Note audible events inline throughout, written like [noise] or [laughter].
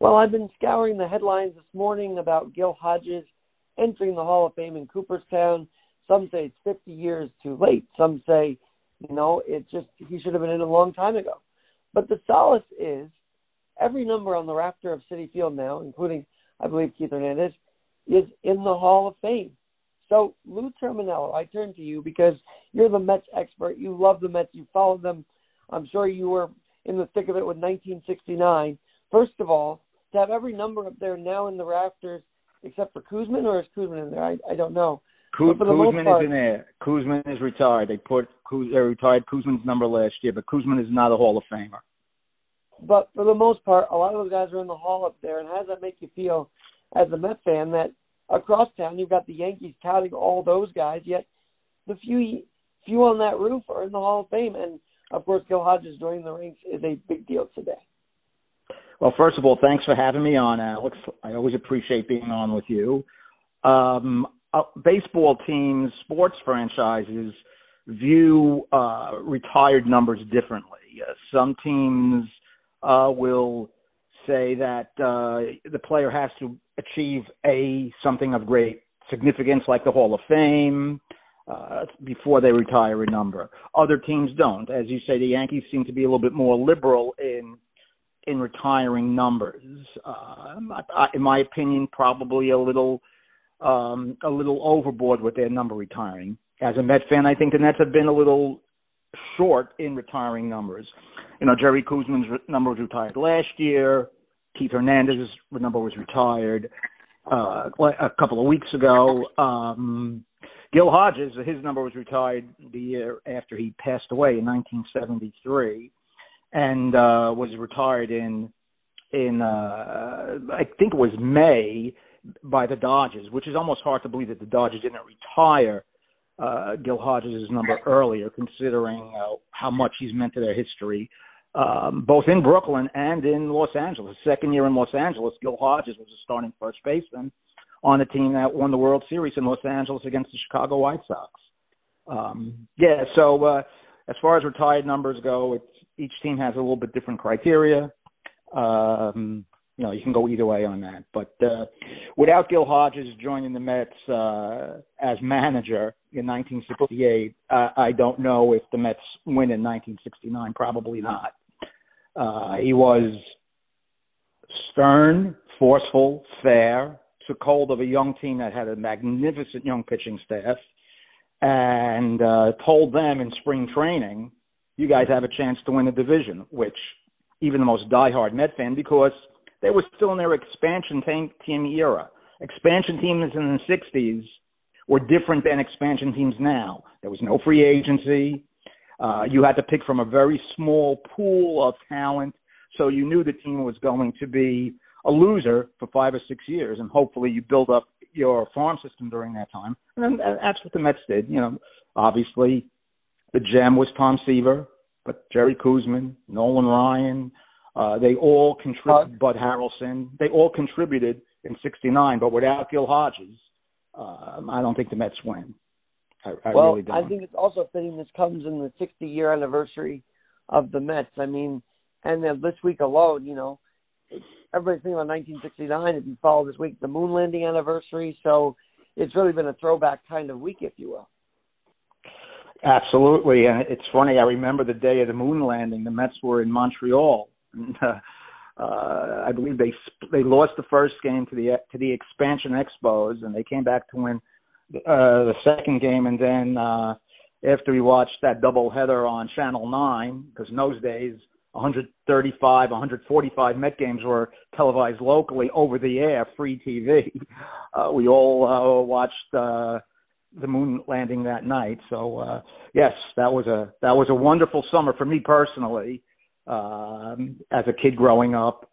Well, I've been scouring the headlines this morning about Gil Hodges entering the Hall of Fame in Cooperstown. Some say it's 50 years too late. Some say, you know, it's just he should have been in a long time ago. But the solace is every number on the rafter of Citi Field now, including I believe Keith Hernandez, is in the Hall of Fame. So Lou Terminello, I turn to you because you're the Mets expert. You love the Mets. You followed them. I'm sure you were in the thick of it with 1969. First of all, to have every number up there now in the rafters, except for Koosman, or is Koosman in there? I, I don't know. Kuz, Koosman part, is in there. Koosman is retired. They put Kuz, they retired Koosman's number last year, but Koosman is not a Hall of Famer. But for the most part, a lot of those guys are in the Hall up there. And how does that make you feel as a Met fan that across town you've got the Yankees touting all those guys, yet the few few on that roof are in the Hall of Fame, and of course, Gil Hodges joining the ranks is a big deal today. Well, first of all, thanks for having me on, Alex. I always appreciate being on with you. Um, uh, baseball teams, sports franchises view uh, retired numbers differently. Uh, some teams uh, will say that uh, the player has to achieve a something of great significance, like the Hall of Fame, uh, before they retire a number. Other teams don't. As you say, the Yankees seem to be a little bit more liberal in in retiring numbers. Uh, in my opinion, probably a little um, a little overboard with their number retiring. As a Met fan, I think the Mets have been a little short in retiring numbers. You know, Jerry Koosman's number was retired last year. Keith Hernandez's number was retired uh, a couple of weeks ago. Um, Gil Hodges, his number was retired the year after he passed away in 1973, and uh, was retired in in uh, I think it was May by the Dodgers, which is almost hard to believe that the Dodgers didn't retire uh, Gil Hodges' number earlier, considering uh, how much he's meant to their history, um, both in Brooklyn and in Los Angeles. Second year in Los Angeles, Gil Hodges was a starting first baseman on a team that won the World Series in Los Angeles against the Chicago White Sox. Um, yeah, so uh, as far as retired numbers go, it's each team has a little bit different criteria. Um, you know, you can go either way on that. But uh, without Gil Hodges joining the Mets uh, as manager in 1968, uh, I don't know if the Mets win in 1969. Probably not. Uh, he was stern, forceful, fair, took hold of a young team that had a magnificent young pitching staff, and uh, told them in spring training, "You guys have a chance to win the division." Which even the most diehard Met fan, because – they were still in their expansion team era. Expansion teams in the 60s were different than expansion teams now. There was no free agency. Uh, you had to pick from a very small pool of talent, so you knew the team was going to be a loser for five or six years, and hopefully you build up your farm system during that time. And then that's what the Mets did. You know, obviously the gem was Tom Seaver, but Jerry Koosman, Nolan Ryan, uh, they all contributed. Bud Harrelson. They all contributed in '69, but without Gil Hodges, um, I don't think the Mets win. I, I well, really don't. I think it's also fitting this comes in the 60 year anniversary of the Mets. I mean, and then this week alone, you know, everybody's thinking about 1969. If you follow this week, the moon landing anniversary. So it's really been a throwback kind of week, if you will. Absolutely, and it's funny. I remember the day of the moon landing. The Mets were in Montreal, uh, uh, I believe they they lost the first game to the to the expansion Expos, and they came back to win uh, the second game. And then uh, after we watched that double header on Channel Nine, because in those days 135, 145 Met games were televised locally over the air, free TV. [laughs] Uh, we all uh, watched uh, the moon landing that night. So uh, yes, that was a that was a wonderful summer for me personally um, as a kid growing up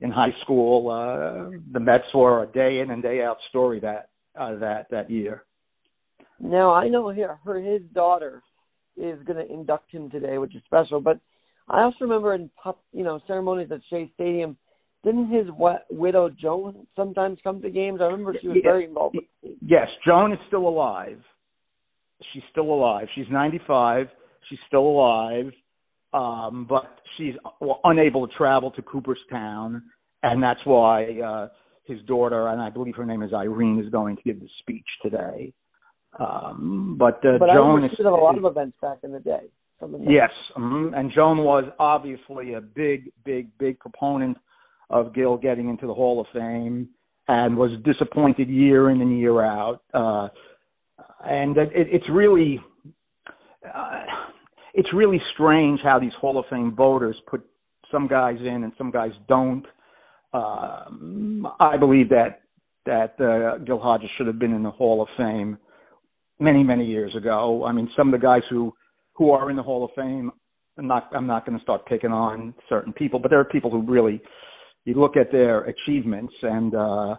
in high school, uh, the Mets were a day in and day out story that uh, that that year. Now I know her, her his daughter is going to induct him today, which is special. But I also remember in pop, you know ceremonies at Shea Stadium, didn't his widow Joan sometimes come to games? I remember she was very involved. Yes, Joan is still alive. She's still alive. She's 95. She's still alive um, but she's unable to travel to Cooperstown. and that's why uh, his daughter, and I believe her name is Irene, is going to give the speech today. Um, but uh, but Joan I is of a lot of events back in the day. Yes, mm-hmm. and Joan was obviously a big, big, big proponent of Gil getting into the Hall of Fame, and was disappointed year in and year out. Uh, and it, it's really, uh, it's really strange how these Hall of Fame voters put some guys in and some guys don't. Um, I believe that that uh, Gil Hodges should have been in the Hall of Fame many, many years ago. I mean, some of the guys who who are in the Hall of Fame. I'm not I'm not going to start picking on certain people, but there are people who really you look at their achievements and uh,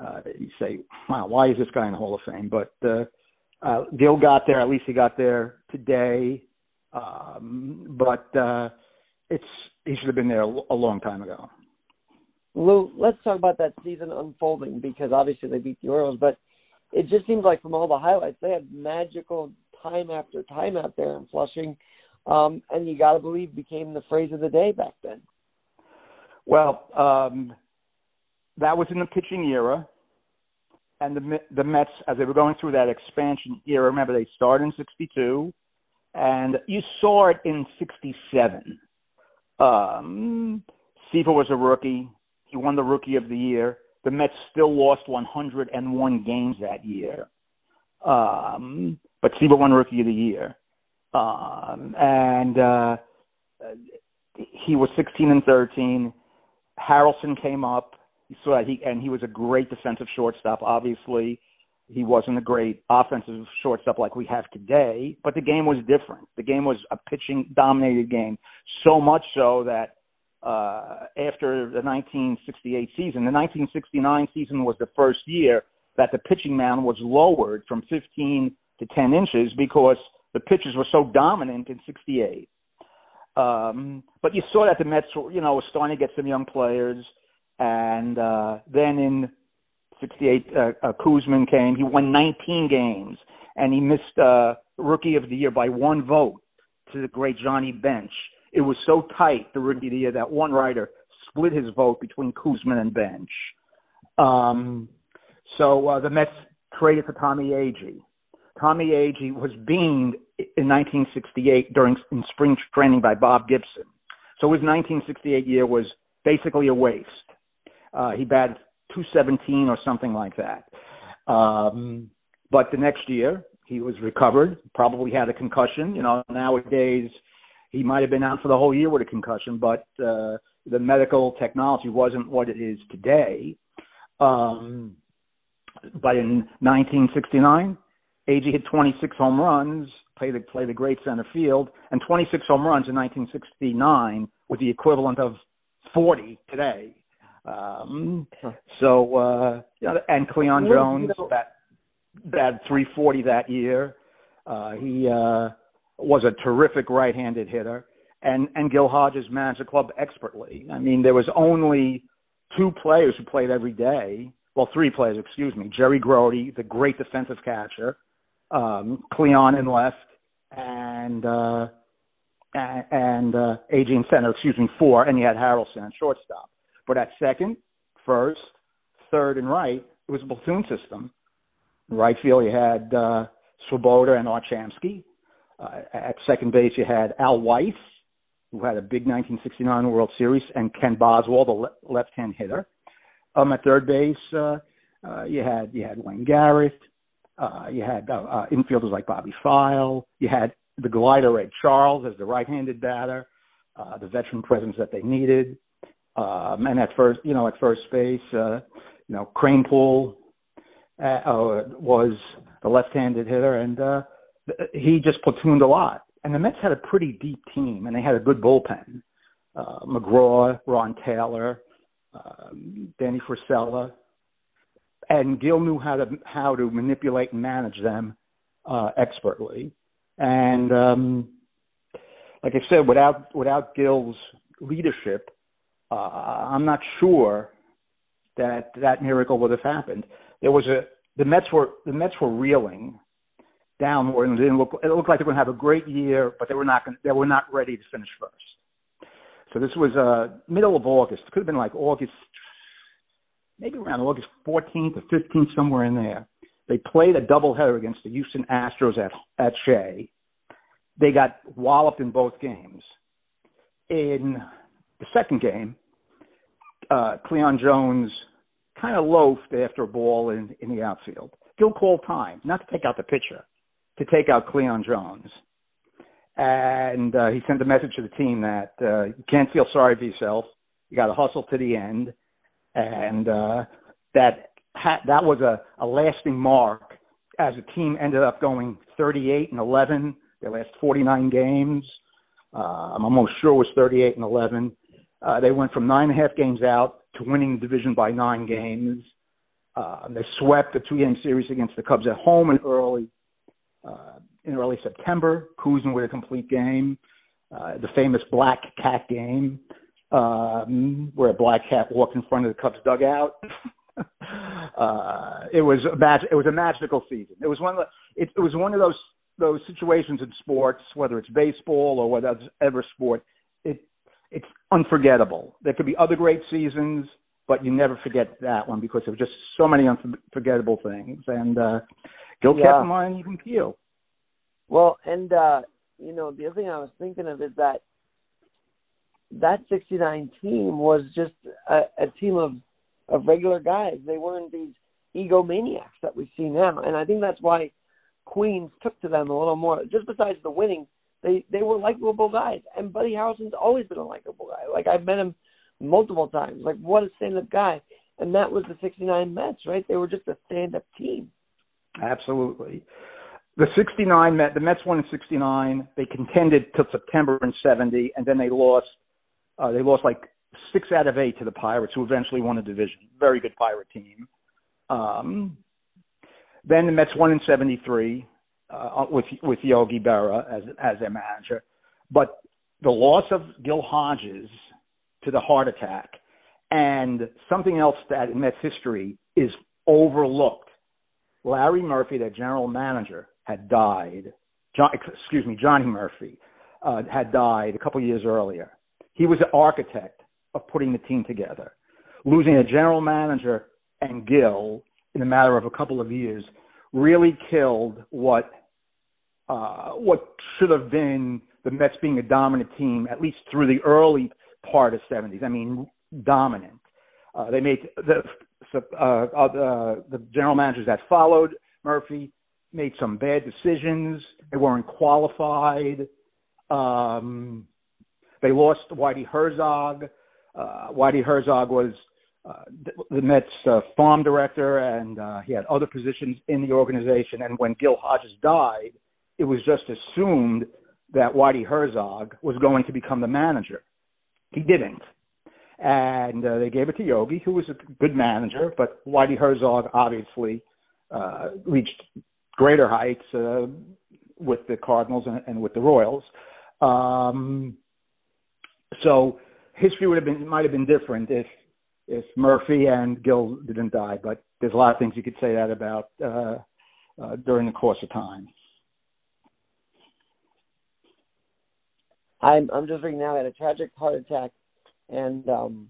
uh, you say, wow, why is this guy in the Hall of Fame? But uh, uh, Gil got there. At least he got there today. Um, but uh, it's he should have been there a long time ago. Lou, let's talk about that season unfolding because obviously they beat the Orioles, but it just seems like from all the highlights they had magical time after time out there in Flushing, um, and you got to believe became the phrase of the day back then. Well, um, that was in the pitching era, and the the Mets as they were going through that expansion era. Remember, they started in '62, and you saw it in '67. Um, was a rookie. He won the Rookie of the Year. The Mets still lost 101 games that year. Um, but Seaver won Rookie of the Year. Um, and uh, he was 16 and 13. Harrelson came up. You that he and he was a great defensive shortstop. Obviously, he wasn't a great offensive shortstop like we have today, but the game was different. The game was a pitching dominated game, so much so that uh, after the 1968 season, the 1969 season was the first year that the pitching mound was lowered from 15 to 10 inches because the pitchers were so dominant in 68. Um, but you saw that the Mets, were, you know, were starting to get some young players, and uh, then in '68, uh, uh, Koosman came. He won 19 games, and he missed uh, Rookie of the Year by one vote to the great Johnny Bench. It was so tight, the Rookie of the Year, that one writer split his vote between Koosman and Bench. Um, so uh, the Mets traded for Tommy Agee. Tommy Agee was beamed in 1968 during in spring training by Bob Gibson. So his 1968 year was basically a waste. Uh, he batted 217 or something like that. Um, but the next year he was recovered, probably had a concussion. You know, nowadays he might have been out for the whole year with a concussion, but uh, the medical technology wasn't what it is today. Um, but in 1969, Agee hit 26 home runs, played the, played the great center field, and 26 home runs in 1969 with the equivalent of 40 today. Um, so, uh, and Cleon Jones, that, that 340 that year. Uh, he, uh, was a terrific right-handed hitter, and and Gil Hodges managed the club expertly. I mean, there was only two players who played every day. Well, three players, excuse me. Jerry Grote, the great defensive catcher, um, Cleon in left, and uh, and uh, Center, excuse me, four, and you had Harrelson at shortstop. But at second, first, third, and right, it was a platoon system. right field, you had uh, Swoboda and Art Shamsky. Uh, at second base, you had Al Weis, who had a big 1969 World Series, and Ken Boswell, the le- left-hand hitter. Um, at third base, uh, uh, you had you had Wayne Garrett. Uh, you had uh, uh, infielders like Bobby Pfeil. You had the glider Ed Charles as the right-handed batter, uh, the veteran presence that they needed. Um, and at first, you know, at first base, uh, you know, Kranepool uh, uh, was the left-handed hitter, and uh, he just platooned a lot. And the Mets had a pretty deep team, and they had a good bullpen. Uh, McGraw, Ron Taylor, um, Danny Frisella, and Gil knew how to how to manipulate and manage them uh, expertly. And um, like I said, without without Gil's leadership, uh, I'm not sure that that miracle would have happened. There was a the Mets were the Mets were reeling downward and didn't look. It looked like they were going to have a great year, but they were not. They were not ready to finish first. So this was uh, middle of August. It could have been like August maybe around August 14th or 15th, somewhere in there. They played a doubleheader against the Houston Astros at at Shea. They got walloped in both games. In the second game, uh, Cleon Jones kind of loafed after a ball in, in the outfield. Gil called time, not to take out the pitcher, to take out Cleon Jones. And uh, he sent a message to the team that uh, you can't feel sorry for yourself. You got to hustle to the end, and uh, that ha- that was a, a lasting mark. As the team ended up going 38 and 11 their last 49 games. Uh, I'm almost sure it was 38 and 11. Uh, they went from nine and a half games out to winning the division by nine games. Uh, they swept the two-game series against the Cubs at home in early uh, in early September, cruising with a complete game. Uh, the famous Black Cat game, um, where a black cat walked in front of the Cubs dugout. [laughs] uh, it was a mag- it was a magical season. It was one of the, it, it was one of those those situations in sports, whether it's baseball or whatever sport. It it's unforgettable. There could be other great seasons, but you never forget that one because there were just so many unforgettable things. And uh, Gil yeah. kept them on even keel. Well, and uh, you know the other thing I was thinking of is that that '69 team was just a, a team of of regular guys. They weren't these egomaniacs that we see now, and I think that's why Queens took to them a little more. Just besides the winning, they they were likable guys, and Buddy Harrelson's always been a likable guy. Like I've met him multiple times. Like what a stand-up guy, and that was the '69 Mets, right? They were just a stand-up team. Absolutely. The '69 Met, the Mets won in '69. They contended till September in '70, and then they lost. Uh, they lost like six out of eight to the Pirates, who eventually won the division. Very good Pirate team. Um, then the Mets won in '73 uh, with with Yogi Berra as as their manager, but the loss of Gil Hodges to the heart attack and something else that in Mets history is overlooked. Larry Murphy, their general manager, had died. John, excuse me, Johnny Murphy uh, had died a couple years earlier. He was the architect of putting the team together. Losing a general manager and Gil in a matter of a couple of years really killed what uh, what should have been the Mets being a dominant team, at least through the early part of 70s. I mean, dominant. Uh, they made the uh, uh, the general managers that followed Murphy made some bad decisions. They weren't qualified. Um, they lost Whitey Herzog. Uh, Whitey Herzog was uh, the Mets uh, farm director, and uh, he had other positions in the organization. And when Gil Hodges died, it was just assumed that Whitey Herzog was going to become the manager. He didn't. And uh, they gave it to Yogi, who was a good manager, but Whitey Herzog obviously uh, reached greater heights uh, with the Cardinals and, and with the Royals. Um, so history would have been might have been different if if Murphy and Gil didn't die, but there's a lot of things you could say that about uh, uh, during the course of time. I'm I'm just reading now. I had a tragic heart attack, and um,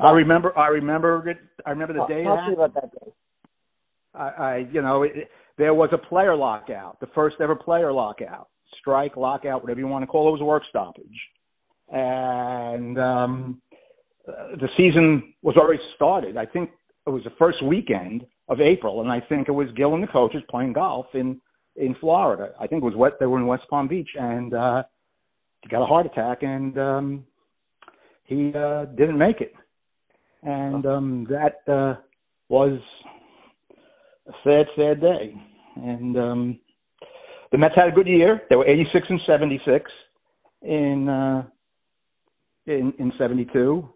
I remember I remember it. I remember the day. Talk to me about that day. I, I you know, it, there was a player lockout, the first ever player lockout, strike, lockout, whatever you want to call it, it, was a work stoppage, and um, the season was already started. I think it was the first weekend of April, and I think it was Gil and the coaches playing golf in in Florida. I think it was what they were in West Palm Beach, and uh, he got a heart attack, and um, he uh, didn't make it, and um, that uh, was a sad, sad day. And um, the Mets had a good year. They were 86 and 76 in uh, in in 72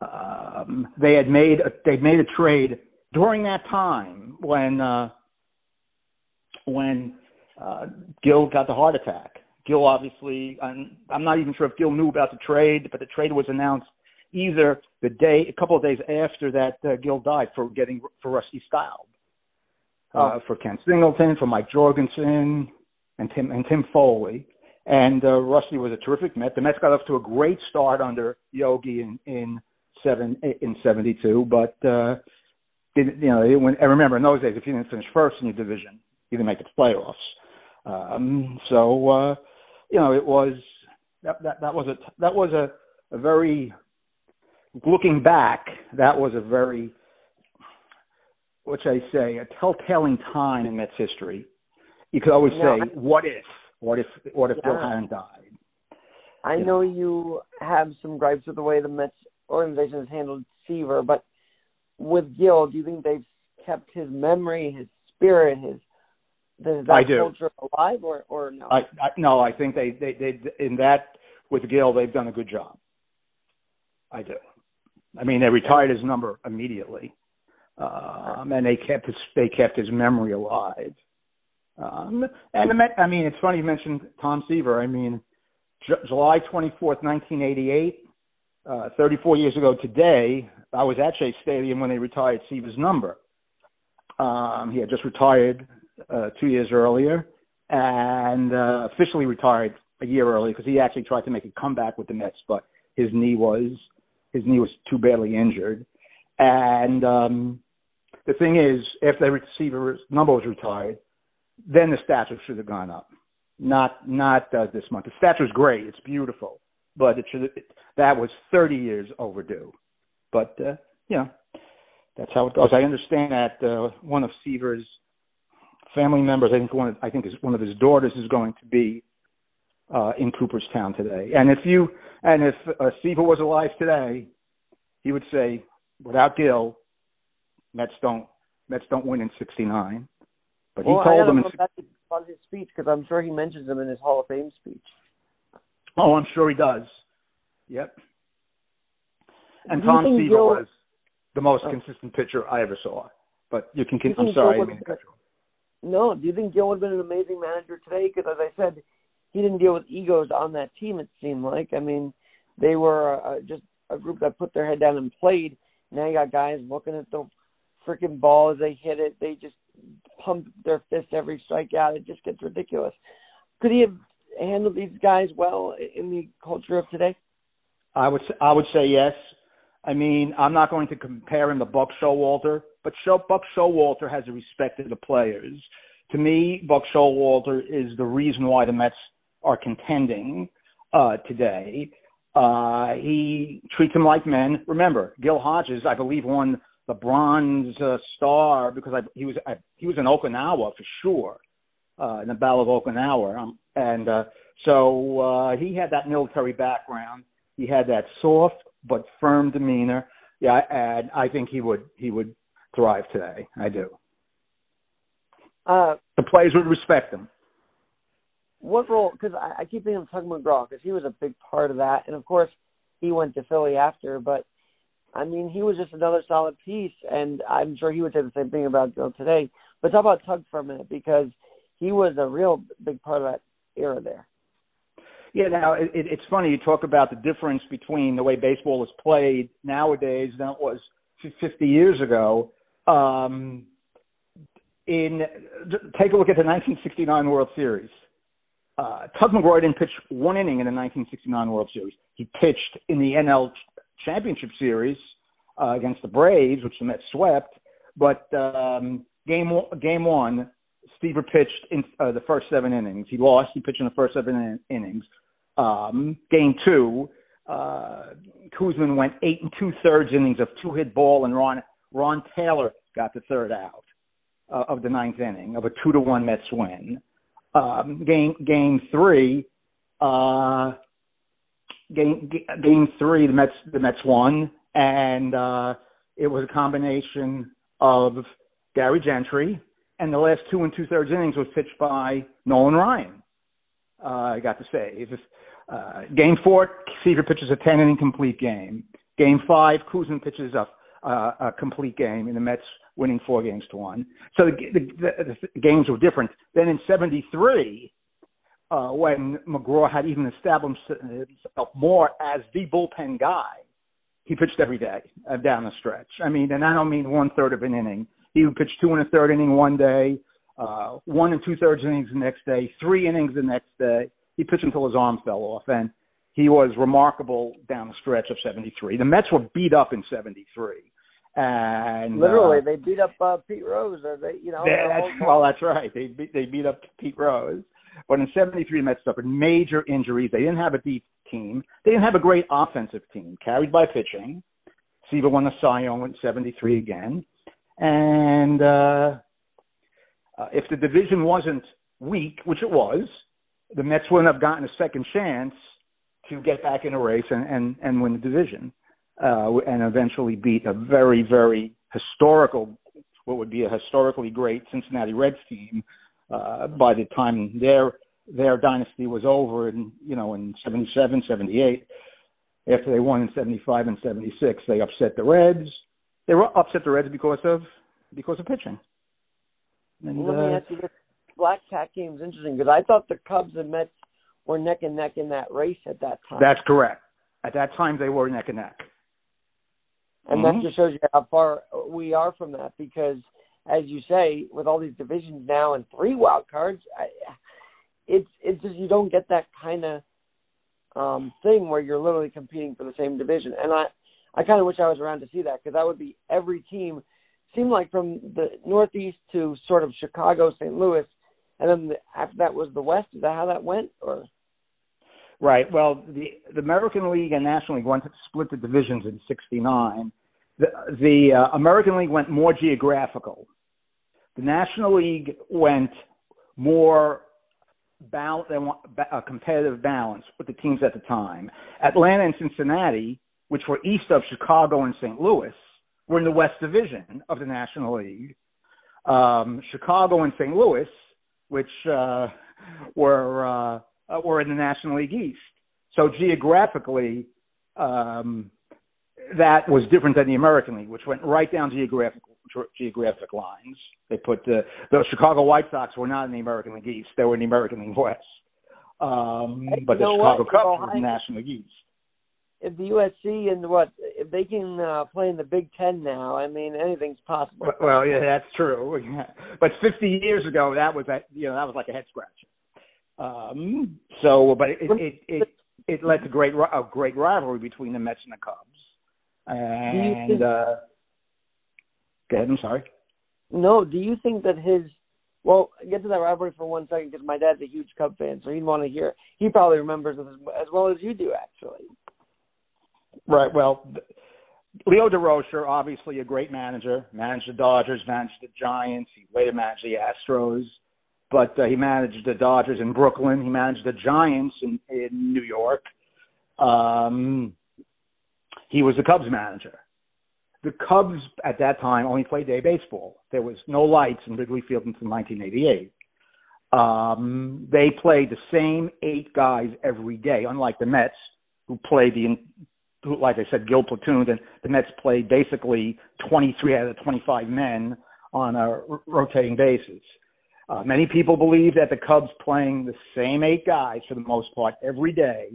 um, they had made a, they'd made a trade during that time when uh, when uh, Gil got the heart attack. Gil obviously, I'm, I'm not even sure if Gil knew about the trade, but the trade was announced either the day, a couple of days after that uh, Gil died for getting for Rusty Staub, uh, oh. for Ken Singleton, for Mike Jorgensen, and Tim and Tim Foli. And uh, Rusty was a terrific Met. The Mets got off to a great start under Yogi in, in seven in '72, but uh, didn't you know? When, I remember in those days, if you didn't finish first in your division, you didn't make the playoffs. Um, so uh, you know, it was that that that was a that was a a very looking back, that was a very which I say, a telltale time in Mets history. You could always say, I, "What if? What if? What if yeah. Gil hadn't died?" I know you have some gripes with the way the Mets organization has handled Seaver, but with Gil, do you think they've kept his memory, his spirit, his that I do. culture alive, or or no? I, I no, I think they they they in that with Gil, they've done a good job. I do. I mean, they retired his number immediately, um, and they kept his they kept his memory alive. Um, and the Met, I mean, it's funny you mentioned Tom Seaver. I mean, J- July twenty fourth, nineteen eighty eight. Uh, 34 years ago today, I was at Shea Stadium when they retired Seaver's number. Um, he had just retired uh, two years earlier and uh, officially retired a year early because he actually tried to make a comeback with the Mets, but his knee was his knee was too badly injured. And um, the thing is, after the Seaver's number was retired, then the stature should have gone up. Not not uh, this month. The stature is great. It's beautiful, but it should it, that was 30 years overdue. But uh, you know, that's how it goes. I understand that uh, one of Seaver's family members, I think one of, I think is one of his daughters is going to be uh, in Cooperstown today. And if you and if uh, Seaver was alive today, he would say, without Gil, Mets don't Mets don't win in '69. But he well, told them in on his speech because I'm sure he mentions them in his Hall of Fame speech. Oh, I'm sure he does. Yep. And Tom Seaver Gil... was the most oh. consistent pitcher I ever saw. But you can. You I'm sorry, I mean, No, do you think Gil would have been an amazing manager today? Because as I said, he didn't deal with egos on that team. It seemed like. I mean, they were uh, just a group that put their head down and played. Now you got guys looking at the freaking ball as they hit it. They just pump their fist every strikeout. It just gets ridiculous. Could he have handled these guys well in the culture of today? I would I would say yes. I mean, I'm not going to compare him to Buck Showalter, but Show, Buck Showalter has a respect to the players. To me, Buck Showalter is the reason why the Mets are contending uh, today. Uh, he treats them like men. Remember, Gil Hodges, I believe, won the Bronze uh, Star because I, he was I, he was in Okinawa for sure, uh, in the Battle of Okinawa, um, and uh, so uh, he had that military background. He had that soft but firm demeanor. Yeah, and I think he would he would thrive today. I do. Uh, the players would respect him what role? Because I, I keep thinking of Tug McGraw because he was a big part of that, and of course he went to Philly after. But I mean, he was just another solid piece, and I'm sure he would say the same thing about today. But talk about Tug for a minute because he was a real big part of that era there. Yeah, now it, it's funny you talk about the difference between the way baseball is played nowadays than it was 50 years ago. Um, in take a look at the 1969 World Series uh, Tug McGraw didn't pitch one inning in the 1969 World Series. He pitched in the NL Championship Series uh, against the Braves, which the Mets swept. But um, game game one, Seaver pitched in uh, the first seven innings. He lost. He pitched in the first seven in- innings. Um, game two, uh, Koosman went eight and two thirds innings of two hit ball, and Ron Ron Taylor got the third out uh, of the ninth inning of a two to one Mets win um, game game three, uh, game game three, the Mets the Mets won, and uh, it was a combination of Gary Gentry, and the last two and two thirds innings was pitched by Nolan Ryan. Uh, I got to say, just, uh, game four, Seaver pitches a ten inning complete game. Game five, Koosman pitches a, uh, a complete game, and the Mets winning four games to one. So the, the, the, the games were different. Then in '73, uh, when McGraw had even established himself more as the bullpen guy, he pitched every day uh, down the stretch. I mean, and I don't mean one third of an inning. He would pitch two and a third inning one day, uh, one and two thirds innings the next day, three innings the next day. He pitched until his arm fell off, and he was remarkable down the stretch of 73. The Mets were beat up in 73. And literally, uh, they beat up uh, Pete Rose, they, you know. well, that's right. They beat, they beat up Pete Rose, but in '73, the Mets suffered major injuries. They didn't have a deep team. They didn't have a great offensive team, carried by pitching. Seaver won the Cy Young in '73 again, and uh, uh, if the division wasn't weak, which it was, the Mets wouldn't have gotten a second chance to get back in a race and and, and win the division uh, and eventually beat a very, very historical, what would be a historically great Cincinnati Reds team uh, by the time their their dynasty was over in you know in 77, 78. After they won in 75 and 76, they upset the Reds. They were upset the Reds because of because of pitching. And, well, let me uh, ask you this: Black Cat game is interesting because I thought the Cubs and Mets were neck and neck in that race at that time. That's correct. At that time, they were neck and neck. And mm-hmm. that just shows you how far we are from that because, as you say, with all these divisions now and three wild cards, I, it's it's just you don't get that kind of um thing where you're literally competing for the same division. And I I kind of wish I was around to see that because that would be every team seemed like from the Northeast to sort of Chicago, St. Louis, and then the, after that was the West. Is that how that went? Or Right. Well, the the American League and National League went to split the divisions in ¡69. The the uh, American League went more geographical. The National League went more bal- a competitive balance with the teams at the time. Atlanta and Cincinnati, which were east of Chicago and St. Louis, were in the West Division of the National League. Um, Chicago and St. Louis, which uh, were uh, were in the National League East. So geographically, um, that was different than the American League, which went right down geographic geographic lines. They put the the Chicago White Sox were not in the American League East; they were in the American League West. Um, but the Chicago what? Cubs were in the National League East. If the USC and what if they can uh, play in the Big Ten now, I mean anything's possible. Well, yeah, that's true. [laughs] But 50 years ago, that was a, you know that was like a head scratcher. Um, so, but it it it, it led to great a great rivalry between the Mets and the Cubs. And uh, go ahead. I'm sorry. No, do you think that his well, get to that rivalry for one second because my dad's a huge Cub fan, so he'd want to hear. He probably remembers it as, as well as you do, actually. Right. Well, Leo Durocher, obviously a great manager, managed the Dodgers, managed the Giants. He later managed the Astros but uh, he managed the Dodgers in Brooklyn. He managed the Giants in, in New York. Um, he was the Cubs manager. The Cubs at that time only played day baseball. There was no lights in Wrigley Field until 1988. Um, they played the same eight guys every day, unlike the Mets, who played the, who, like I said, Gil platoon. And the Mets played basically 23 out of 25 men on a r- rotating basis. Uh, many people believe that the Cubs playing the same eight guys for the most part every day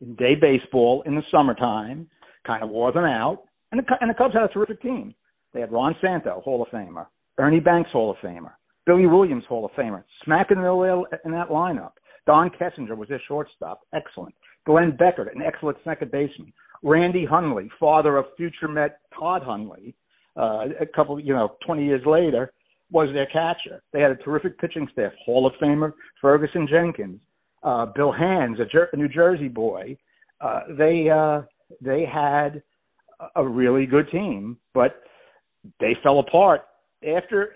in day baseball in the summertime kind of wore them out. And the, and the Cubs had a terrific team. They had Ron Santo, Hall of Famer, Ernie Banks, Hall of Famer, Billy Williams, Hall of Famer, smack in the middle in that lineup. Don Kessinger was their shortstop, excellent. Glenn Beckert, an excellent second baseman. Randy Hundley, father of future Met Todd Hundley, uh, a couple, you know, 20 years later, was their catcher. They had a terrific pitching staff. Hall of Famer Ferguson Jenkins, uh, Bill Hands, a, Jer- a New Jersey boy. Uh, they uh, they had a really good team, but they fell apart after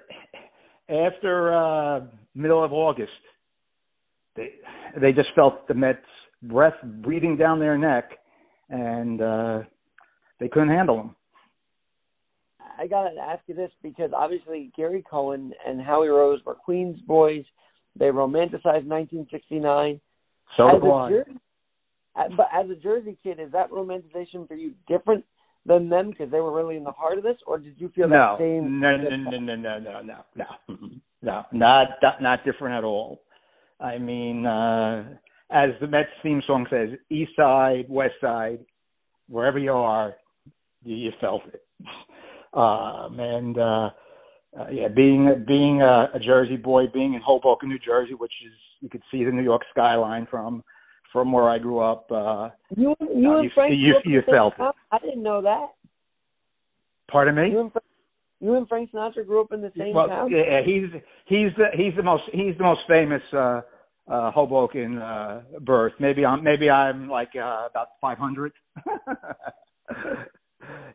after uh, middle of August. They they just felt the Mets' breath breathing down their neck, and uh, they couldn't handle them. I gotta ask you this because obviously Gary Cohen and Howie Rose were Queens boys. They romanticized 1969. So as I. Jersey, but as a Jersey kid, is that romanticization for you different than them because they were really in the heart of this, or did you feel no, that same? No, no, no, no, no, no, no, no, no, not not, different at all. I mean, uh, as the Mets theme song says, East Side, West Side, wherever you are, you, you felt it. Um, and uh, uh, yeah, being being a, a Jersey boy, being in Hoboken, New Jersey, which is you could see the New York skyline from from where I grew up. Uh, you you uh, and Frank you, you, you felt it. I didn't know that. Pardon me. You and, you and Frank Sinatra grew up in the same well, town. Yeah, he's he's the he's the most he's the most famous uh, uh, Hoboken uh, birth. Maybe I'm maybe I'm like uh, about 500. [laughs]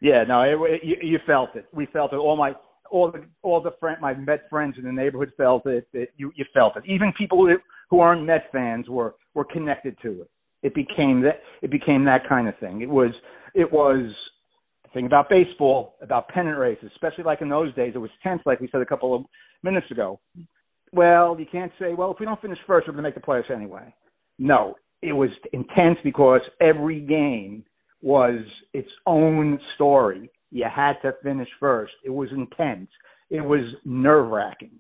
yeah, no, it, it, you, you felt it. We felt it. All my all the all the friend my Met friends in the neighborhood felt it. it you you felt it. Even people who, who aren't Met fans were were connected to it. It became that it became that kind of thing. It was it was the thing about baseball, about pennant races, especially like in those days. It was tense, like we said a couple of minutes ago. Well, you can't say, well, if we don't finish first, we're going to make the playoffs anyway. No, it was intense because every game was its own story. You had to finish first. It was intense. It was nerve wracking,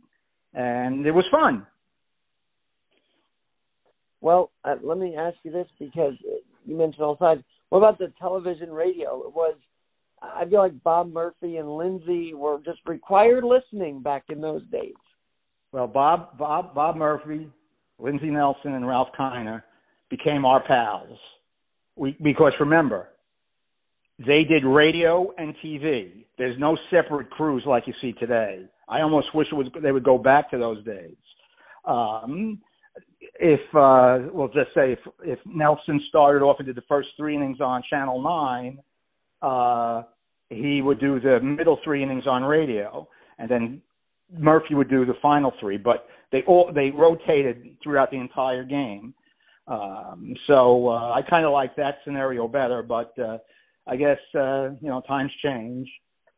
and it was fun. Well, uh, let me ask you this because you mentioned all sides. What about the television radio? It was, I feel like Bob Murphy and Lindsey were just required listening back in those days. Well, Bob, Bob, Bob Murphy, Lindsey Nelson, and Ralph Kiner became our pals. We, because remember, they did radio and TV. There's no separate crews like you see today. I almost wish it was they would go back to those days. Um, if uh, we'll just say if if Nelson started off and did the first three innings on Channel Nine, uh, he would do the middle three innings on radio, and then Murphy would do the final three. But they all they rotated throughout the entire game. Um, so uh, I kind of like that scenario better, but uh, I guess uh, you know times change.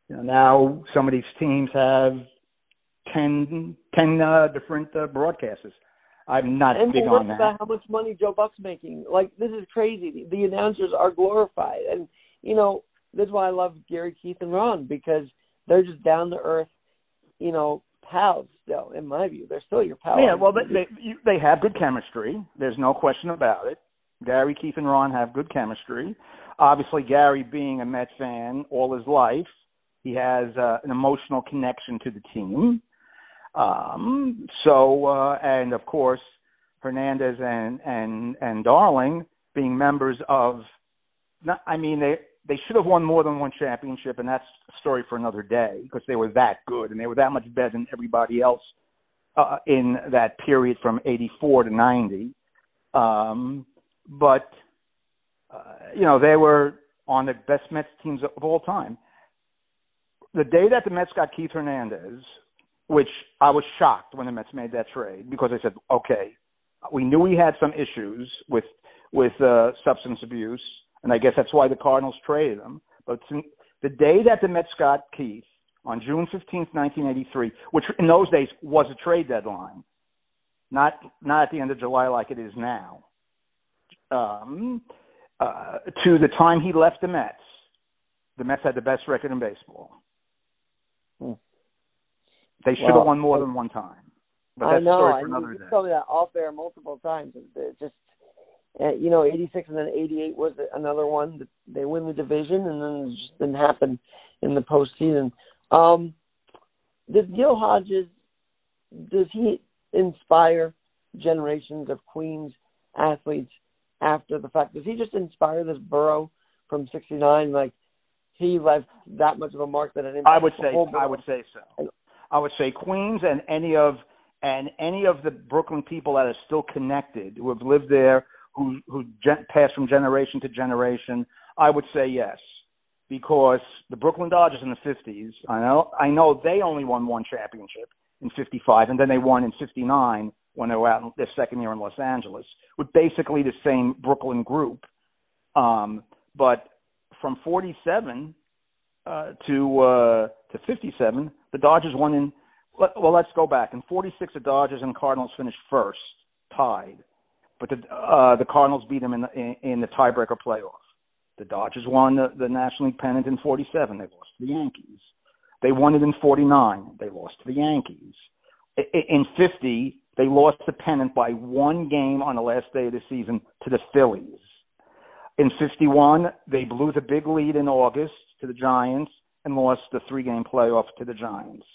You know, now some of these teams have 10, 10 uh, different uh, broadcasters. I'm not and big on that. About how much money Joe Buck's making? Like this is crazy. The, the announcers are glorified, and you know that's why I love Gary, Keith, and Ron because they're just down to earth. You know, pals still. In my view, they're still your pals. Yeah, well, they they, you, they have good chemistry. There's no question about it. Gary, Keith, and Ron have good chemistry. Obviously, Gary, being a Mets fan all his life, he has uh, an emotional connection to the team. Um, so, uh, and of course, Hernandez and and and Darling being members of, not, I mean, they they should have won more than one championship, and that's a story for another day because they were that good and they were that much better than everybody else uh, in that period from '84 to '90. Um, but you know, they were on the best Mets teams of all time. The day that the Mets got Keith Hernandez, which I was shocked when the Mets made that trade because I said, okay, we knew he had some issues with with uh, substance abuse, and I guess that's why the Cardinals traded him. But the day that the Mets got Keith on June fifteenth, 1983, which in those days was a trade deadline, not not at the end of July like it is now. Um, uh, to the time he left the Mets, the Mets had the best record in baseball. Hmm. They should well, have won more than one time. But that's I know. story for another you day. told me that off air multiple times. It just, uh, you know, '86 and then '88 was another one. That they win the division, and then it just didn't happen in the postseason. Um, does Gil Hodges does he inspire generations of Queens athletes after the fact? Does he just inspire this borough from '69? Like he left that much of a mark that it I would say I would say so. I would say Queens and any of and any of the Brooklyn people that are still connected who have lived there, who who gen- passed from generation to generation. I would say yes, because the Brooklyn Dodgers in the '50s. I know I know they only won one championship in '55, and then they won in '59 when they were out in their second year in Los Angeles with basically the same Brooklyn group. Um, but from 47 uh, to uh, to 57, the Dodgers won in. Well, let's go back. In 46, the Dodgers and Cardinals finished first, tied. But the uh, the Cardinals beat them in the in, in the tiebreaker playoff. The Dodgers won the, the National League pennant in 47. They lost to the Yankees. They won it in 49. They lost to the Yankees. In 50, they lost the pennant by one game on the last day of the season to the Phillies. In 51, they blew the big lead in August to the Giants and lost the three game playoff to the Giants.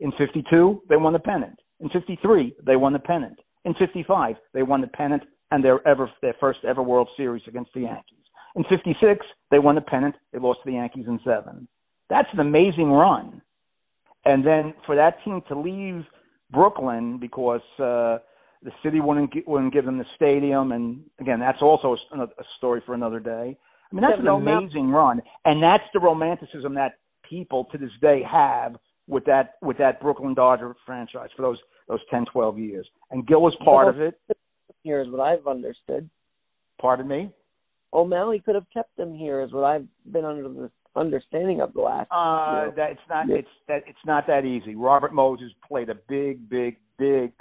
In 52, they won the pennant. In 53, they won the pennant. In 55, they won the pennant and their ever their first ever World Series against the Yankees. In '56, they won the pennant. They lost to the Yankees in seven. That's an amazing run. And then for that team to leave Brooklyn because uh, the city wouldn't wouldn't give them the stadium, and again, that's also a, a story for another day. I mean, that's an amazing run, and that's the romanticism that people to this day have with that with that Brooklyn Dodger franchise for those those 10, 12 years. And Gil was part of it. Here is what I've understood. Pardon me. O'Malley could have kept them here, is what I've been under the understanding of the last. Uh, you know, that it's not it's that it's not that easy. Robert Moses played a big, big, big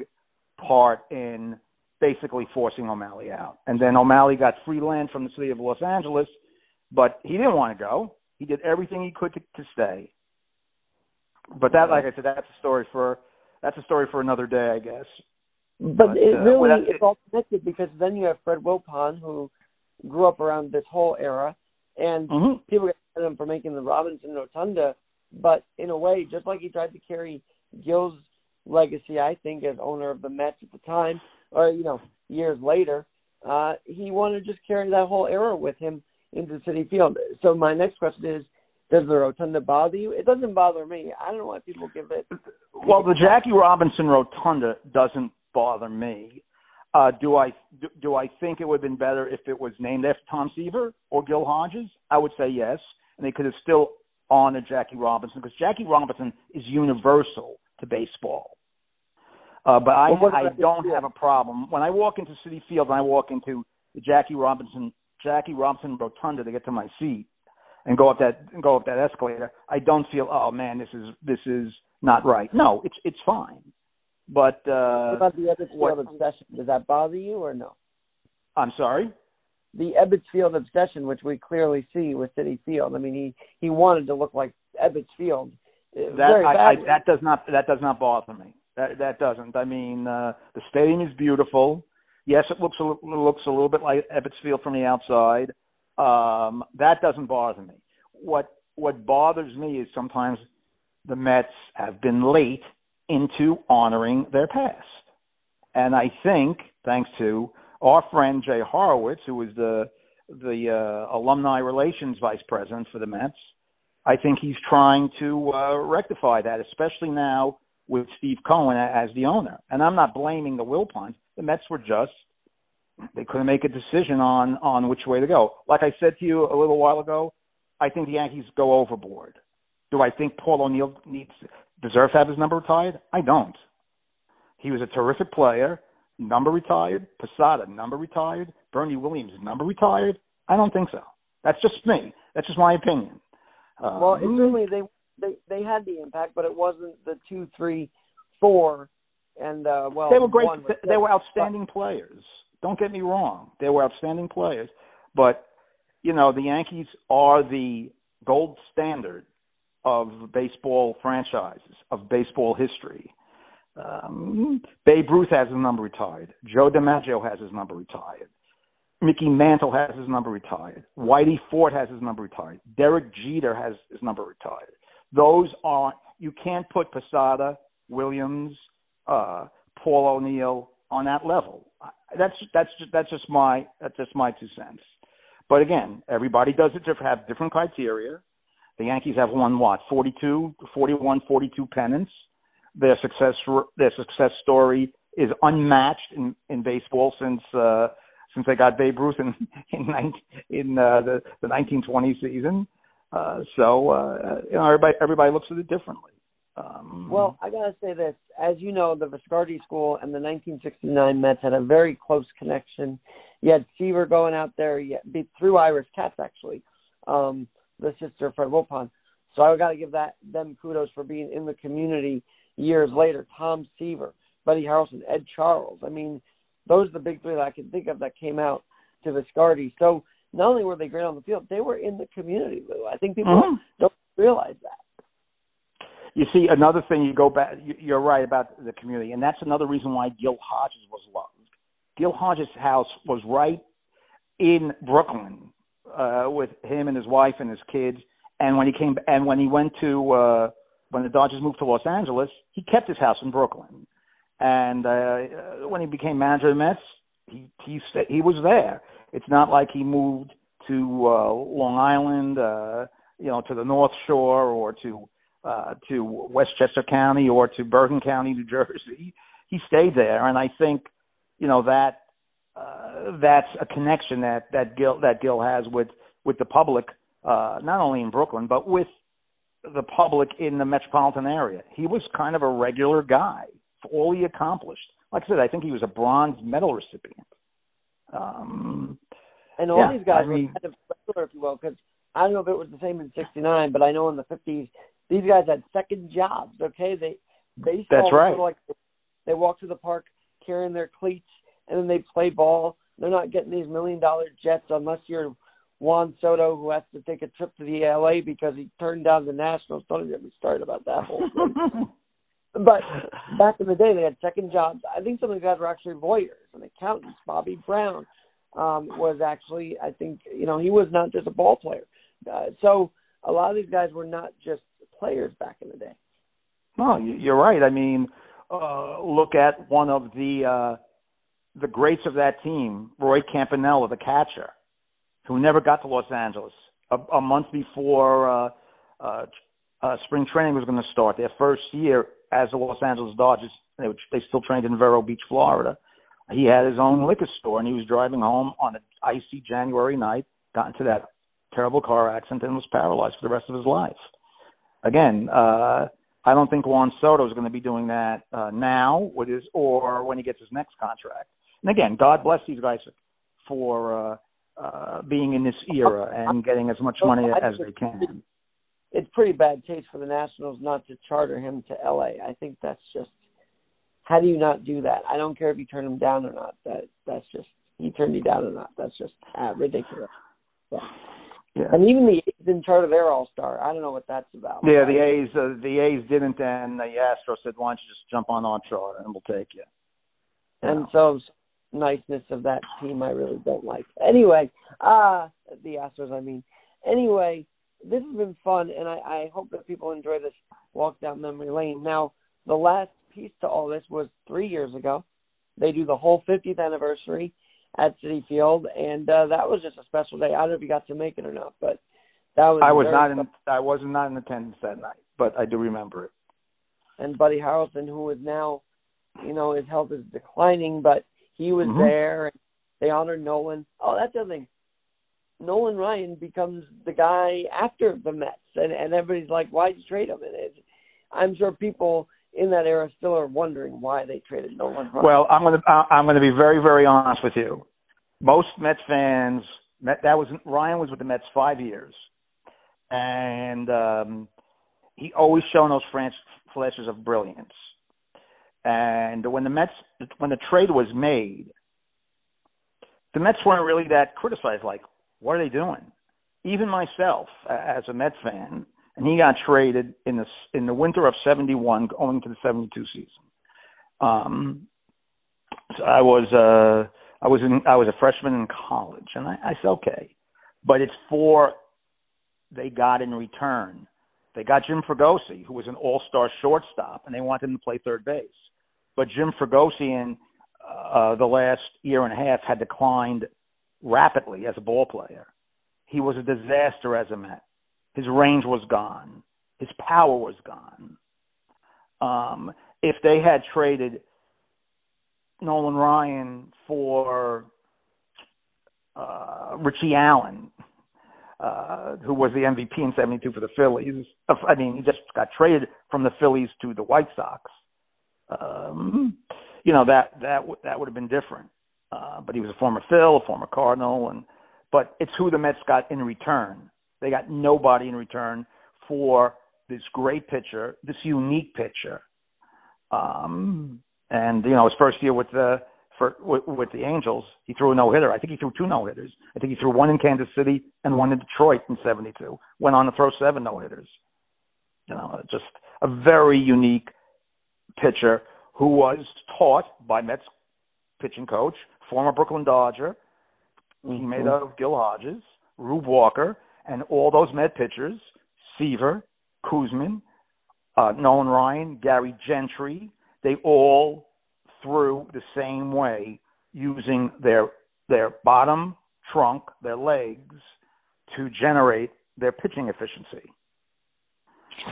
part in basically forcing O'Malley out. And then O'Malley got free land from the city of Los Angeles, but he didn't want to go. He did everything he could to, to stay. But that, like I said, that's a story for that's a story for another day, I guess. But, But, it uh, really well, it's all connected because then you have Fred Wilpon who grew up around this whole era, and Mhm. people get mad at him for making the Robinson Rotunda, but in a way, just like he tried to carry Gil's legacy, I think, as owner of the Mets at the time, or you know, years later, uh, he wanted to just carry that whole era with him into Citi Field. So my next question is, does the Rotunda bother you? It doesn't bother me. I don't know why people give it. Well, the Jackie Robinson Rotunda doesn't bother me. Uh, do I do, do I think it would have been better if it was named after Tom Seaver or Gil Hodges? I would say yes, and they could have still honored Jackie Robinson because Jackie Robinson is universal to baseball. Uh, but I, Well, I don't have a problem when I walk into Citi Field and I walk into the Jackie Robinson Jackie Robinson Rotunda to get to my seat and go up that and go up that escalator. I don't feel oh man this is this is not right. No, it's it's fine. But uh What about the Ebbets Field obsession? Does that bother you or no? I'm sorry. The Ebbets Field obsession, which we clearly see with Citi Field. I mean, he he wanted to look like Ebbets Field. uh, That I, I, that does not that does not bother me. That that doesn't. I mean, uh, the stadium is beautiful. Yes, it looks a, looks a little bit like Ebbets Field from the outside. Um, that doesn't bother me. What what bothers me is sometimes the Mets have been late into honoring their past, and I think thanks to our friend Jay Horowitz, who was the the uh, alumni relations vice president for the Mets, I think he's trying to uh, rectify that, especially now with Steve Cohen as the owner. And I'm not blaming the Wilpons. The Mets were just they couldn't make a decision on on which way to go. Like I said to you a little while ago, I think the Yankees go overboard. Do I think Paul O'Neill needs deserves to have his number retired? I don't. He was a terrific player. Number retired. Posada number retired. Bernie Williams number retired. I don't think so. That's just me. That's just my opinion. Uh, well, it certainly they they they had the impact, but it wasn't the two, three, four, and uh well, they were great. was They were outstanding players. Don't get me wrong. They were outstanding players. But, you know, the Yankees are the gold standard of baseball franchises, of baseball history. Um, Babe Ruth has his number retired. Joe DiMaggio has his number retired. Mickey Mantle has his number retired. Whitey Ford has his number retired. Derek Jeter has his number retired. Those are you can't put Posada, Williams, uh, Paul O'Neill on that level. That's that's just, that's just my that's just my two cents. But again, everybody does it have different criteria. The Yankees have won what 42, 41, 42 pennants. Their success their success story is unmatched in in baseball since uh, since they got Babe Ruth in [laughs] in 19, in uh, the the 1920 season. Uh, so uh, you know everybody everybody looks at it differently. Um, Well, I gotta say this. As you know, the Viscardi School and the 1969 Mets had a very close connection. You had Seaver going out there you had, through Iris Katz, actually, um, the sister Fred Wilpon. So I got to give that them kudos for being in the community years later. Tom Seaver, Buddy Harrelson, Ed Charles. I mean, those are the big three that I can think of that came out to Viscardi. So not only were they great on the field, they were in the community. Lou. I think people Mhm. don't realize that. You see, another thing you go back, you're right about the community, and that's another reason why Gil Hodges was loved. Gil Hodges' house was right in Brooklyn uh, with him and his wife and his kids. And when he came, and when he went to, uh, when the Dodgers moved to Los Angeles, he kept his house in Brooklyn. And uh, when he became manager of the Mets, he he he was there. It's not like he moved to uh, Long Island, uh, you know, to the North Shore or to uh, to Westchester County or to Bergen County, New [laughs] Jersey. He stayed there, and I think you know that uh, that's a connection that that Gil that Gil has with with the public, uh, not only in Brooklyn but with the public in the metropolitan area. He was kind of a regular guy for all he accomplished. Like I said, I think he was a bronze medal recipient. Um, and all yeah, these guys I mean, were kind of regular, if you will, because I don't know if it was the same in '69, but I know in the '50s these guys had second jobs. Okay, they baseball That's right. was like they walk to the park carrying their cleats, and then they play ball. They're not getting these million dollar jets unless you're Juan Soto, who has to take a trip to the LA because he turned down the Nationals. Don't even get me started about that whole thing. [laughs] but back in the day, they had second jobs. I think some of the guys were actually lawyers and accountants. Bobby Brown um, was actually, I think, you know, he was not just a ball player. Uh, so a lot of these guys were not just players back in the day. No, you're right. I mean, uh, look at one of the uh, the greats of that team, Roy Campanella, the catcher, who never got to Los Angeles a, a month before uh, uh, uh, spring training was going to start. Their first year as the Los Angeles Dodgers, they, they still trained in Vero Beach, Florida. He had his own liquor store, and he was driving home on an icy January night, got into that terrible car accident, and was paralyzed for the rest of his life. Again, uh, I don't think Juan Soto is going to be doing that uh, now or when he gets his next contract. And again, God bless these guys for uh, uh, being in this era and getting as much money as they can. It's pretty bad taste for the Nationals not to charter him to LA. I think that's just how do you not do that? I don't care if you turn him down or not. That that's just he turned you down or not. That's just uh, ridiculous. Yeah. Yeah. And even the A's didn't charter their All Star. I don't know what that's about. Yeah, the A's uh, the A's didn't, and the Astros said, "Why don't you just jump on our charter and we'll take you." And so niceness of that team, I really don't like. Anyway, uh the Astros, I mean. Anyway, this has been fun, and I, I hope that people enjoy this walk down memory lane. Now, the last piece to all this was three years ago. They do the whole 50th anniversary at Citi Field, and uh, that was just a special day. I don't know if you got to make it or not, but that was. I was not in. I was not in attendance that night, but I do remember it. And Buddy Harrelson, who is now, you know, his health is declining, but he was Mhm. there. And they honored Nolan. Oh, that's the other thing. Nolan Ryan becomes the guy after the Mets, and and everybody's like, "Why'd you trade him?" And it's, I'm sure people in that era still are wondering why they traded Nolan Ryan. Well, I'm gonna I'm gonna be very very honest with you. Most Mets fans, Met, that was Ryan was with the Mets five years, and um, he always shown those flashes of brilliance. And when the Mets when the trade was made, the Mets weren't really that criticized. Like, what are they doing? Even myself, as a Mets fan, and he got traded in the in the winter of '71, going to the '72 season. Um, so I was uh, I was in I was a freshman in college, and I, I said okay, but it's for they got in return. They got Jim Fregosi, who was an all-star shortstop, and they wanted him to play third base. But Jim Fregosi in uh, the last year and a half had declined rapidly as a ball player. He was a disaster as a Met. His range was gone. His power was gone. Um, if they had traded Nolan Ryan for uh, Richie Allen, uh, who was the MVP in '72 for the Phillies. I mean, he just got traded from the Phillies to the White Sox. Um, you know that that w- that would have been different. Uh, but he was a former Phil, a former Cardinal, and but it's who the Mets got in return. They got nobody in return for this great pitcher, this unique pitcher. Um, and you know, his first year with the for with, with the Angels, he threw a no hitter. I think he threw two no hitters. I think he threw one in Kansas City and one in Detroit in '72. Went on to throw seven no hitters. You know, just a very unique pitcher who was taught by Mets pitching coach, former Brooklyn Dodger, teammate of Gil Hodges, Rube Walker, and all those Met pitchers, Seaver, Koosman, uh, Nolan Ryan, Gary Gentry, they all threw the same way using their their bottom trunk, their legs, to generate their pitching efficiency.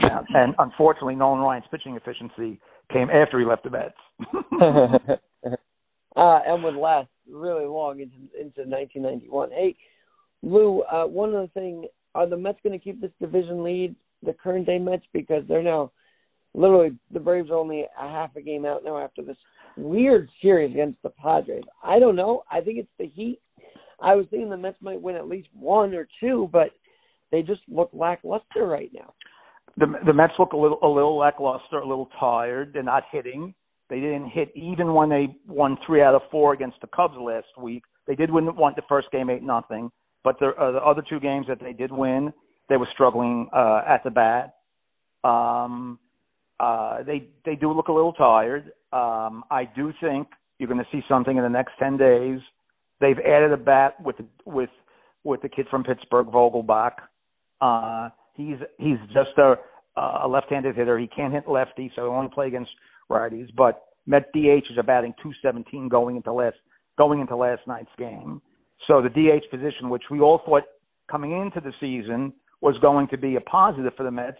[laughs] and unfortunately, Nolan Ryan's pitching efficiency came after he left the Mets. [laughs] [laughs] uh, and would last really long into into 1991. Hey, Lou, uh, one other thing: are the Mets going to keep this division lead, the current day Mets, because they're now literally the Braves are only a half a game out now after this weird series against the Padres. I don't know. I think it's the Heat. I was thinking the Mets might win at least one or two, but they just look lackluster right now. The the Mets look a little a little lackluster, a little tired. They're not hitting. They didn't hit even when they won three out of four against the Cubs last week. They did win one the first game eight nothing, but the, uh, the other two games that they did win, they were struggling uh, at the bat. Um, uh, they they do look a little tired. Um, I do think you're going to see something in the next ten days. They've added a bat with with with the kid from Pittsburgh, Vogelbach. Uh, he's he's just a a left-handed hitter. He can't hit lefty, so he only play against righties. But Met DH is a batting 217 going into last going into last night's game. So the DH position, which we all thought coming into the season was going to be a positive for the Mets,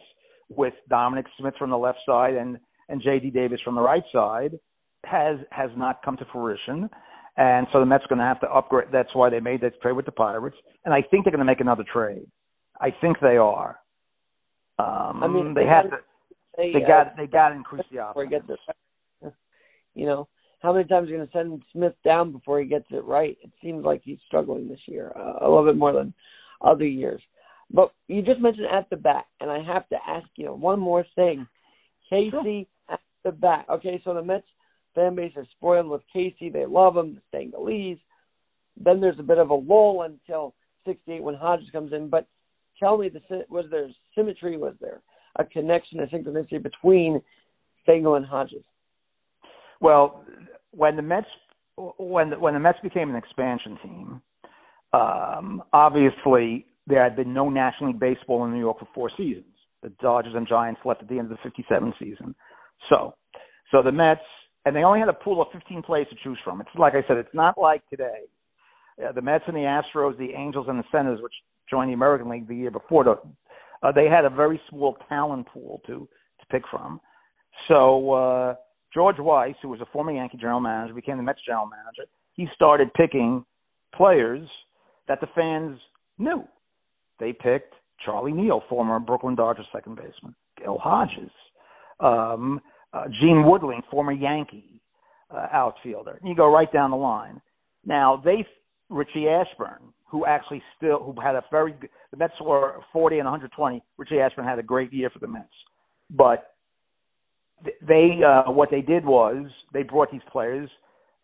with Dominic Smith from the left side and and J.D. Davis from the right side has has not come to fruition. And so the Mets are going to have to upgrade. That's why they made that trade with the Pirates. And I think they're going to make another trade. I think they are. Um, I mean, they, they have to. They, they got they got to increase the offense. Before he gets it, you know, how many times are you going to send Smith down before he gets it right? It seems like he's struggling this year uh, a little bit more than other years. But you just mentioned at the bat, and I have to ask you one more thing. Casey at the bat. Okay, so the Mets fan base is spoiled with Casey. They love him, the Stengelese. Then there's a bit of a lull until 68 when Hodges comes in. But tell me, the was there symmetry? Was there a connection, a synchronicity between Stengel and Hodges? Well, when the Mets when the, when the Mets became an expansion team, um, obviously there had been no National League Baseball in New York for four seasons. The Dodgers and Giants left at the end of the 57 season. So, so the Mets, and they only had a pool of 15 players to choose from. It's like I said, it's not like today. Uh, the Mets and the Astros, the Angels and the Senators, which joined the American League the year before, the, uh, they had a very small talent pool to to pick from. So uh, George Weiss, who was a former Yankee general manager, became the Mets general manager. He started picking players that the fans knew they picked Charlie Neal, former Brooklyn Dodgers second baseman, Gil Hodges, um, uh, Gene Woodling, former Yankee uh, outfielder. You go right down the line. Now they Richie Ashburn, who actually still who had a very good, the Mets were 40 and 120. Richie Ashburn had a great year for the Mets, but they uh, what they did was they brought these players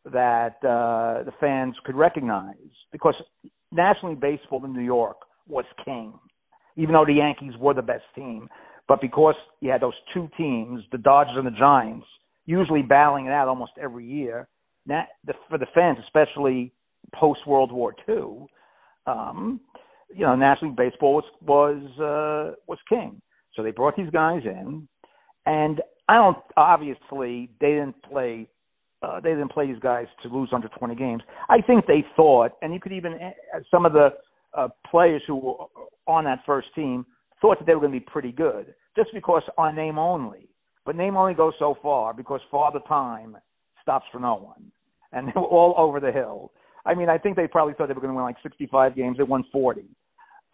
that uh, the fans could recognize because National League Baseball in New York was king, even though the Yankees were the best team. But because you had those two teams, the Dodgers and the Giants, usually battling it out almost every year, that, the, for the fans, especially post World War II, um, you know, National League Baseball was was uh, was king. So they brought these guys in, and I don't obviously they didn't play. Uh, they didn't play these guys to lose under 20 games. I think they thought, and you could even uh, some of the uh, players who were on that first team thought that they were going to be pretty good just because on name only. But name only goes so far because Father Time stops for no one. And [laughs] they were all over the hill. I mean, I think they probably thought they were going to win like 65 games. They won 40.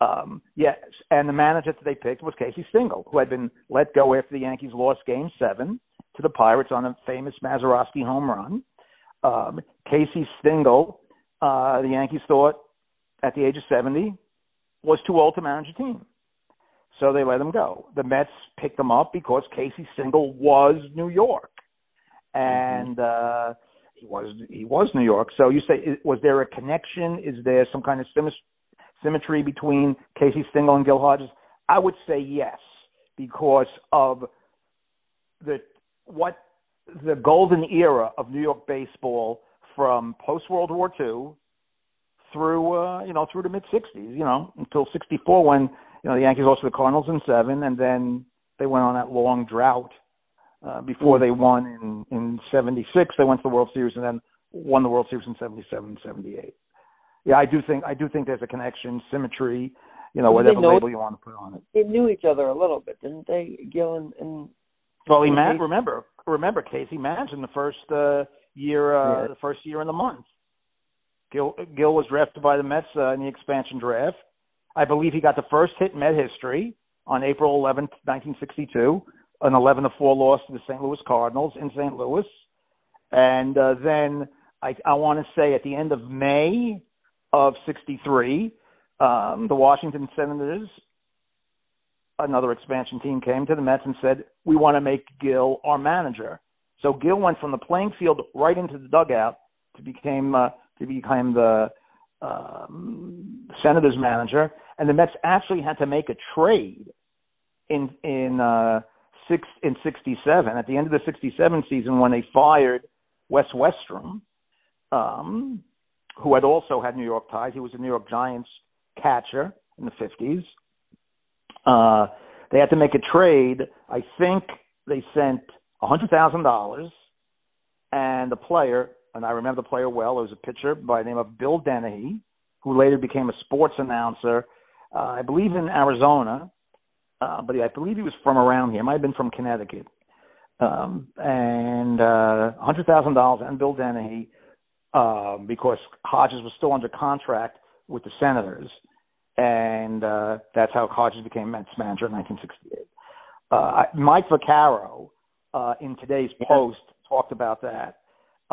Um, yes, and the manager that they picked was Casey Stengel, who had been let go after the Yankees lost Game Seven to the Pirates on a famous Mazeroski home run. Um, Casey Stengel, uh, the Yankees thought at the age of 70 was too old to manage a team. So they let him go. The Mets picked him up because Casey Stengel was New York. And uh was he was New York. So you say was there a connection? Is there some kind of symmetry between Casey Stengel and Gil Hodges? I would say yes because of the what the golden era of New York baseball from post World War II through uh, you know through the mid '60s, you know, until '64 when you know the Yankees lost to the Cardinals in seven, and then they went on that long drought uh, before they won in in '76. They went to the World Series and then won the World Series in '77 '78. Yeah, I do think I do think there's a connection, symmetry, you know, whatever label you want to put on it. They knew each other a little bit, didn't they, Gil and, and well, he man- remember remember Casey in the first uh, year uh, yeah. the first year in the month. Gil Gil was drafted by the Mets uh, in the expansion draft. I believe he got the first hit in Met history on April 11th, 1962, an 11 to 4 loss to the St. Louis Cardinals in St. Louis. And uh, then I, I want to say at the end of May of 63, um, the Washington Senators, another expansion team, came to the Mets and said, We want to make Gil our manager. So Gil went from the playing field right into the dugout to became uh, to become the um, Senators manager, and the Mets actually had to make a trade in in uh, six in '67 at the end of the '67 season when they fired Wes Westrum, um, who had also had New York ties. He was a New York Giants catcher in the 50s. Uh, they had to make a trade. I think they sent a hundred thousand dollars, and the player, and I remember the player well. It was a pitcher by the name of Bill Denehy, who later became a sports announcer, uh, I believe in Arizona, uh, but I believe he was from around here. Might have been from Connecticut. Um, and uh, hundred thousand dollars and Bill Denehy uh, because Hodges was still under contract with the Senators, and uh, that's how Hodges became Mets manager in 1968. Uh, Mike Vaccaro uh, in today's Post talked about that,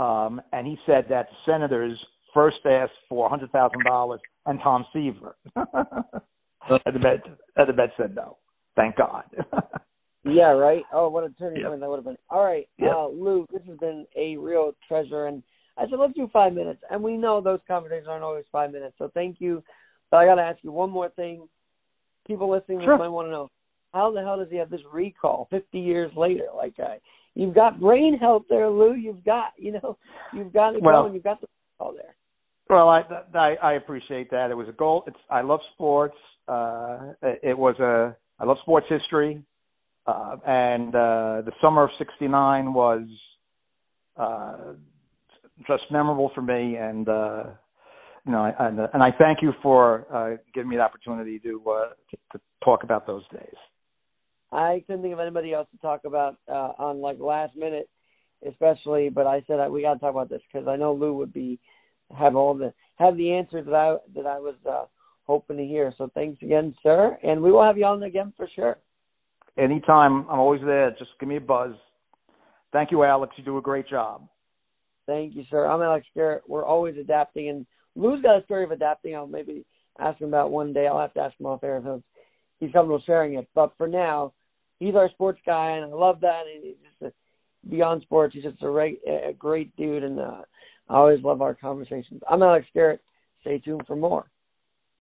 um, and he said that the Senators first asked for $100,000 and Tom Seaver. [laughs] and the Mets, and the Mets said no. Thank God. [laughs] yeah, right. Oh, what a turning yep. point that would have been. All right, yep. uh, Lou, this has been a real treasure, and I said let's do five minutes, and we know those conversations aren't always five minutes, so thank you. But I got to ask you one more thing. People listening sure. might want to know how the hell does he have this recall 50 years later? Like, uh, you've got brain health there, Lou. You've got, you know, you've got it well, going. You've got the recall there. Well, I, I I appreciate that. It was a goal. It's I love sports. Uh, it was a I love sports history, uh, and uh, the summer of '69 was uh, just memorable for me. And uh, you know, and, and I thank you for uh, giving me the opportunity to, uh, to to talk about those days. I couldn't think of anybody else to talk about uh, on like last minute, especially. But I said we got to talk about this because I know Lou would be have all the have the answers that I that I was uh, hoping to hear. So thanks again, sir, and we will have you on again for sure. Anytime, I'm always there. Just give me a buzz. Thank you, Alex. You do a great job. Thank you, sir. I'm Alex Garrett. We're always adapting, and Lou's got a story of adapting. I'll maybe ask him about one day. I'll have to ask him off air if he's comfortable sharing it. But for now, he's our sports guy, and I love that. And he's just a, beyond sports. He's just a, great, a great dude, and uh, I always love our conversations. I'm Alex Garrett. Stay tuned for more.